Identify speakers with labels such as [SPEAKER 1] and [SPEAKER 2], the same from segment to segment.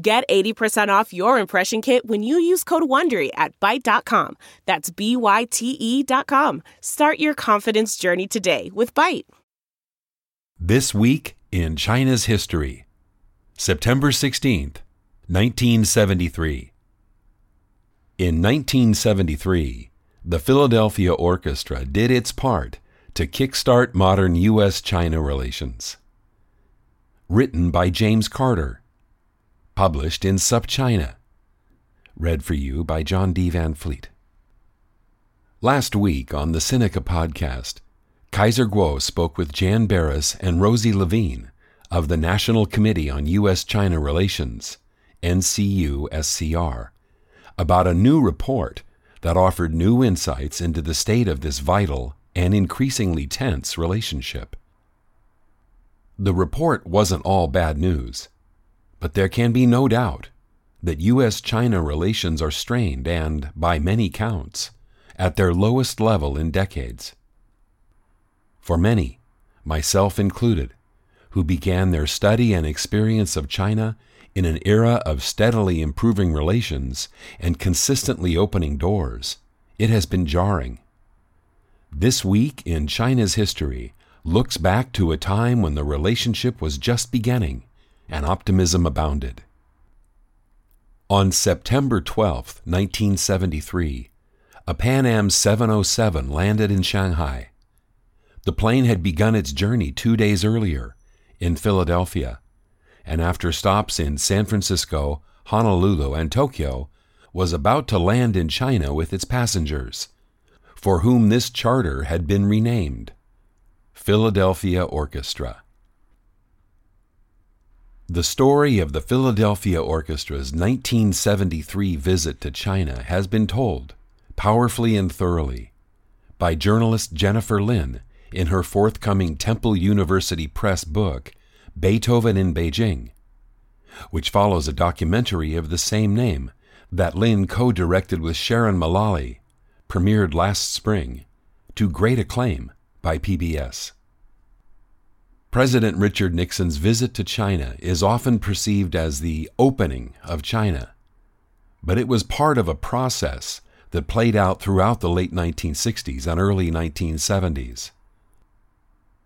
[SPEAKER 1] Get 80% off your impression kit when you use code WONDERY at Byte.com. That's B-Y-T-E dot com. Start your confidence journey today with Byte.
[SPEAKER 2] This week in China's history. September 16th, 1973. In 1973, the Philadelphia Orchestra did its part to kickstart modern U.S. China relations. Written by James Carter published in SupChina. Read for you by John D. Van Fleet. Last week on the Sinica podcast, Kaiser Kuo spoke with Jan Berris and Rosie Levine of the National Committee on U.S. China Relations, NCUSCR, about a new report that offered new insights into the state of this vital and increasingly tense relationship. The report wasn't all bad news. But there can be no doubt that U.S. China relations are strained and, by many counts, at their lowest level in decades. For many, myself included, who began their study and experience of China in an era of steadily improving relations and consistently opening doors, it has been jarring. This week in China's history looks back to a time when the relationship was just beginning and optimism abounded. On September 12, 1973, a Pan Am 707 landed in Shanghai. The plane had begun its journey two days earlier in Philadelphia, and after stops in San Francisco, Honolulu, and Tokyo, was about to land in China with its passengers, for whom this charter had been renamed Philadelphia Orchestra. The story of the Philadelphia Orchestra's 1973 visit to China has been told, powerfully and thoroughly, by journalist Jennifer Lin in her forthcoming Temple University Press book, Beethoven in Beijing, which follows a documentary of the same name that Lin co directed with Sharon Mullally, premiered last spring, to great acclaim by PBS. President Richard Nixon's visit to China is often perceived as the opening of China, but it was part of a process that played out throughout the late 1960s and early 1970s.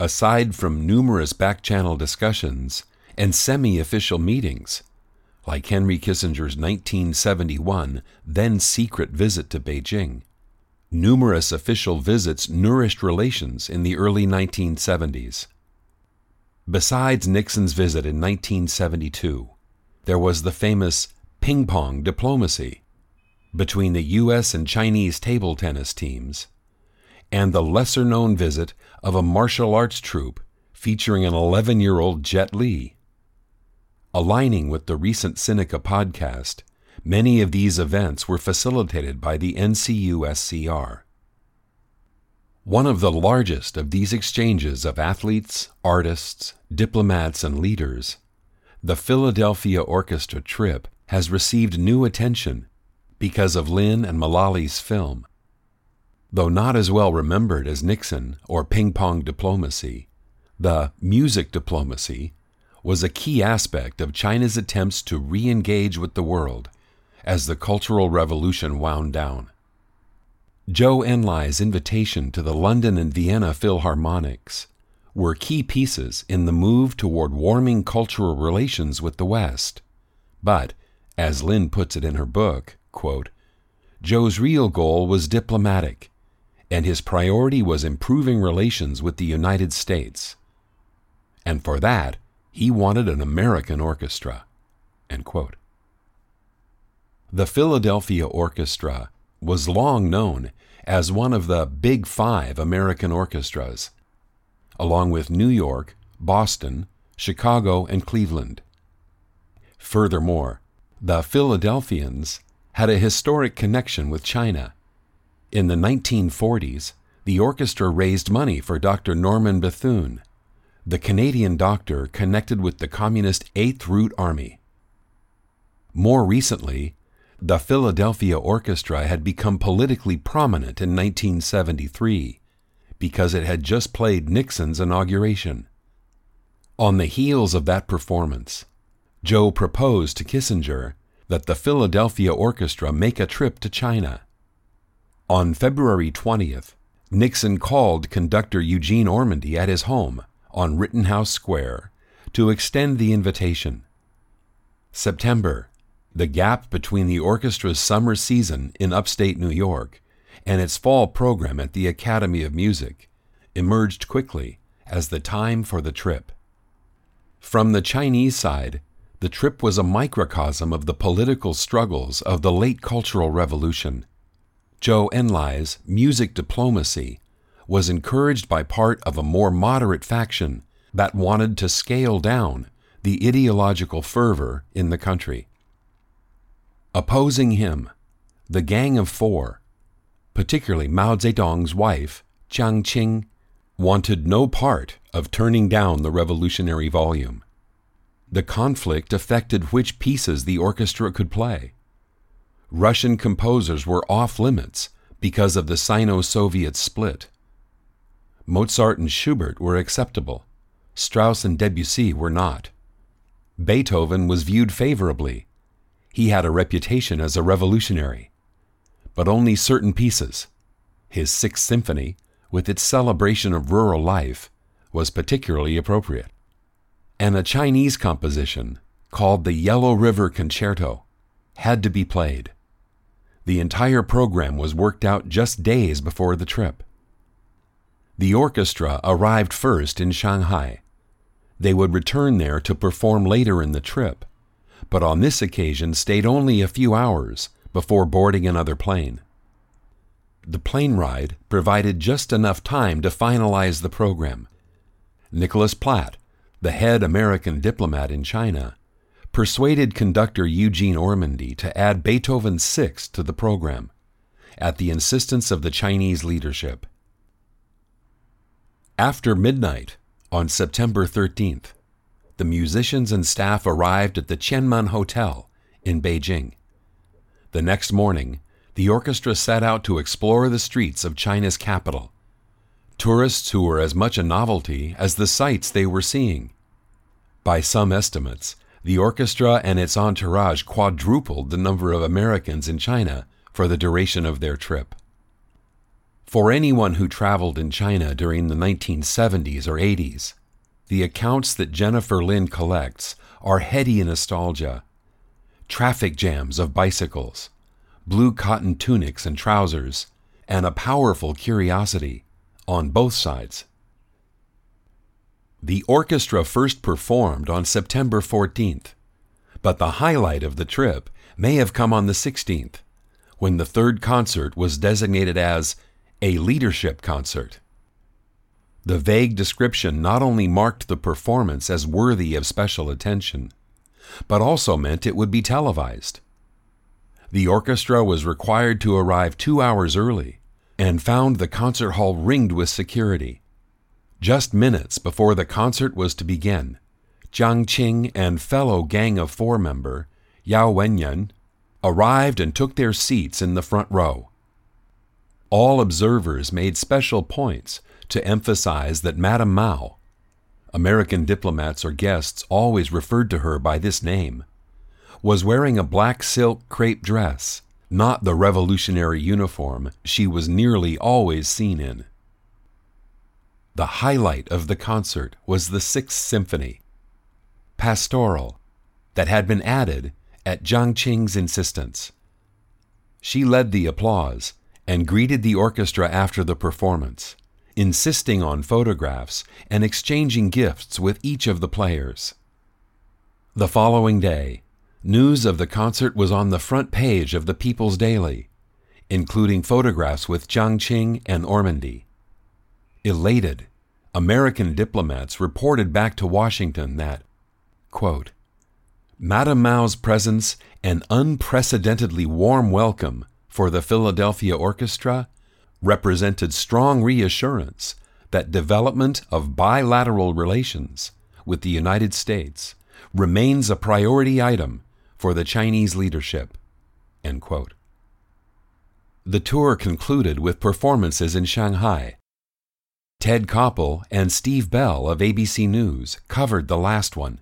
[SPEAKER 2] Aside from numerous back channel discussions and semi official meetings, like Henry Kissinger's 1971 then secret visit to Beijing, numerous official visits nourished relations in the early 1970s. Besides Nixon's visit in 1972, there was the famous ping pong diplomacy between the U.S. and Chinese table tennis teams, and the lesser known visit of a martial arts troupe featuring an 11 year old Jet Li. Aligning with the recent Sinica podcast, many of these events were facilitated by the NCUSCR. One of the largest of these exchanges of athletes, artists, diplomats, and leaders, the Philadelphia Orchestra trip has received new attention because of Lin and Mullally's film. Though not as well remembered as Nixon or ping pong diplomacy, the music diplomacy was a key aspect of China's attempts to re engage with the world as the Cultural Revolution wound down. Zhou Enlai's invitation to the London and Vienna Philharmonics were key pieces in the move toward warming cultural relations with the West. But, as Lin puts it in her book, quote, Zhou's real goal was diplomatic, and his priority was improving relations with the United States. And for that, he wanted an American orchestra. The Philadelphia Orchestra was long known as one of the Big Five American orchestras, along with New York, Boston, Chicago, and Cleveland. Furthermore, the Philadelphians had a historic connection with China. In the 1940s, the orchestra raised money for Dr. Norman Bethune, the Canadian doctor connected with the Communist Eighth Route Army. More recently, the Philadelphia Orchestra had become politically prominent in 1973 because it had just played Nixon's inauguration. On the heels of that performance, Zhou proposed to Kissinger that the Philadelphia Orchestra make a trip to China. On February 20th, Nixon called conductor Eugene Ormandy at his home on Rittenhouse Square to extend the invitation. September, the gap between the orchestra's summer season in upstate New York and its fall program at the Academy of Music emerged quickly as the time for the trip. From the Chinese side, the trip was a microcosm of the political struggles of the late Cultural Revolution. Zhou Enlai's music diplomacy was encouraged by part of a more moderate faction that wanted to scale down the ideological fervor in the country. Opposing him, the Gang of Four, particularly Mao Zedong's wife, Jiang Qing, wanted no part of turning down the revolutionary volume. The conflict affected which pieces the orchestra could play. Russian composers were off limits because of the Sino Soviet split. Mozart and Schubert were acceptable, Strauss and Debussy were not. Beethoven was viewed favorably he had a reputation as a revolutionary. But only certain pieces, his Sixth Symphony, with its celebration of rural life, was particularly appropriate. And a Chinese composition, called the Yellow River Concerto, had to be played. The entire program was worked out just days before the trip. The orchestra arrived first in Shanghai. They would return there to perform later in the trip, but on this occasion stayed only a few hours before boarding another plane. The plane ride provided just enough time to finalize the program. Nicholas Platt, the head American diplomat in China, persuaded conductor Eugene Ormandy to add Beethoven's Sixth to the program, at the insistence of the Chinese leadership. After midnight on September 13th, the musicians and staff arrived at the Qianmen Hotel in Beijing. The next morning, the orchestra set out to explore the streets of China's capital. Tourists who were as much a novelty as the sights they were seeing. By some estimates, the orchestra and its entourage quadrupled the number of Americans in China for the duration of their trip. For anyone who traveled in China during the 1970s or 80s, the accounts that Jennifer Lin collects are heady nostalgia. Traffic jams of bicycles, blue cotton tunics and trousers, and a powerful curiosity on both sides. The orchestra first performed on September 14th, but the highlight of the trip may have come on the 16th, when the third concert was designated as a leadership concert. The vague description not only marked the performance as worthy of special attention, but also meant it would be televised. The orchestra was required to arrive two hours early and found the concert hall ringed with security. Just minutes before the concert was to begin, Jiang Qing and fellow Gang of Four member Yao Wenyuan arrived and took their seats in the front row. All observers made special points to emphasize that Madame Mao, American diplomats or guests always referred to her by this name, was wearing a black silk crepe dress, not the revolutionary uniform she was nearly always seen in. The highlight of the concert was the Sixth Symphony, pastoral, that had been added at Jiang Qing's insistence. She led the applause and greeted the orchestra after the performance insisting on photographs and exchanging gifts with each of the players. The following day, news of the concert was on the front page of the People's Daily, including photographs with Jiang Qing and Ormandy. Elated, American diplomats reported back to Washington that, quote, Madame Mao's presence and unprecedentedly warm welcome for the Philadelphia Orchestra represented strong reassurance that development of bilateral relations with the United States remains a priority item for the Chinese leadership. The tour concluded with performances in Shanghai. Ted Koppel and Steve Bell of ABC News covered the last one,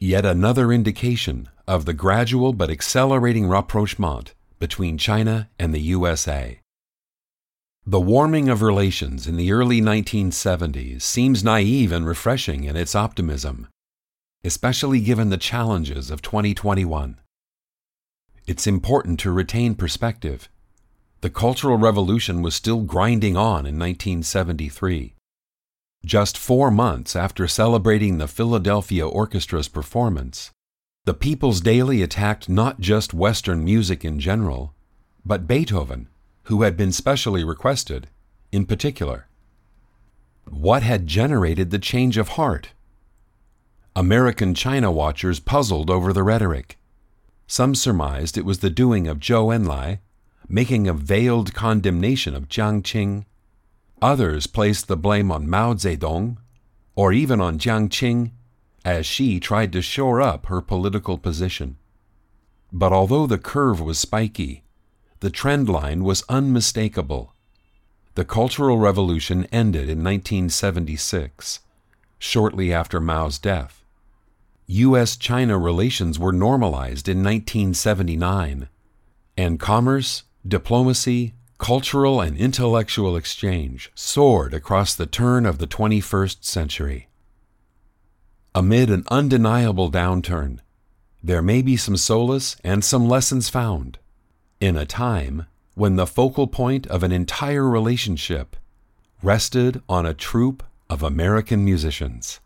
[SPEAKER 2] yet another indication of the gradual but accelerating rapprochement between China and the USA. The warming of relations in the early 1970s seems naive and refreshing in its optimism, especially given the challenges of 2021. It's important to retain perspective. The Cultural Revolution was still grinding on in 1973. Just four months after celebrating the Philadelphia Orchestra's performance, the People's Daily attacked not just Western music in general, but Beethoven who had been specially requested, in particular. What had generated the change of heart? American China watchers puzzled over the rhetoric. Some surmised it was the doing of Zhou Enlai, making a veiled condemnation of Jiang Qing. Others placed the blame on Mao Zedong, or even on Jiang Qing, as she tried to shore up her political position. But although the curve was spiky, the trend line was unmistakable. The Cultural Revolution ended in 1976, shortly after Mao's death. U.S. China relations were normalized in 1979, and commerce, diplomacy, cultural, and intellectual exchange soared across the turn of the 21st century. Amid an undeniable downturn, there may be some solace and some lessons found in a time when the focal point of an entire relationship rested on a troupe of American musicians.